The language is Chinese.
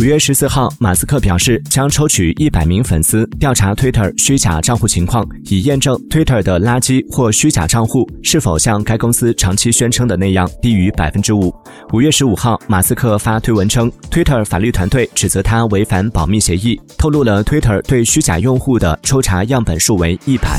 五月十四号马斯克表示将抽取一百名粉丝调查 twitter 虚假账户情况以验证 twitter 的垃圾或虚假账户是否像该公司长期宣称的那样低于百分之五。五月十五号马斯克发推文称 twitter 法律团队指责他违反保密协议透露了 twitter 对虚假用户的抽查样本数为一百。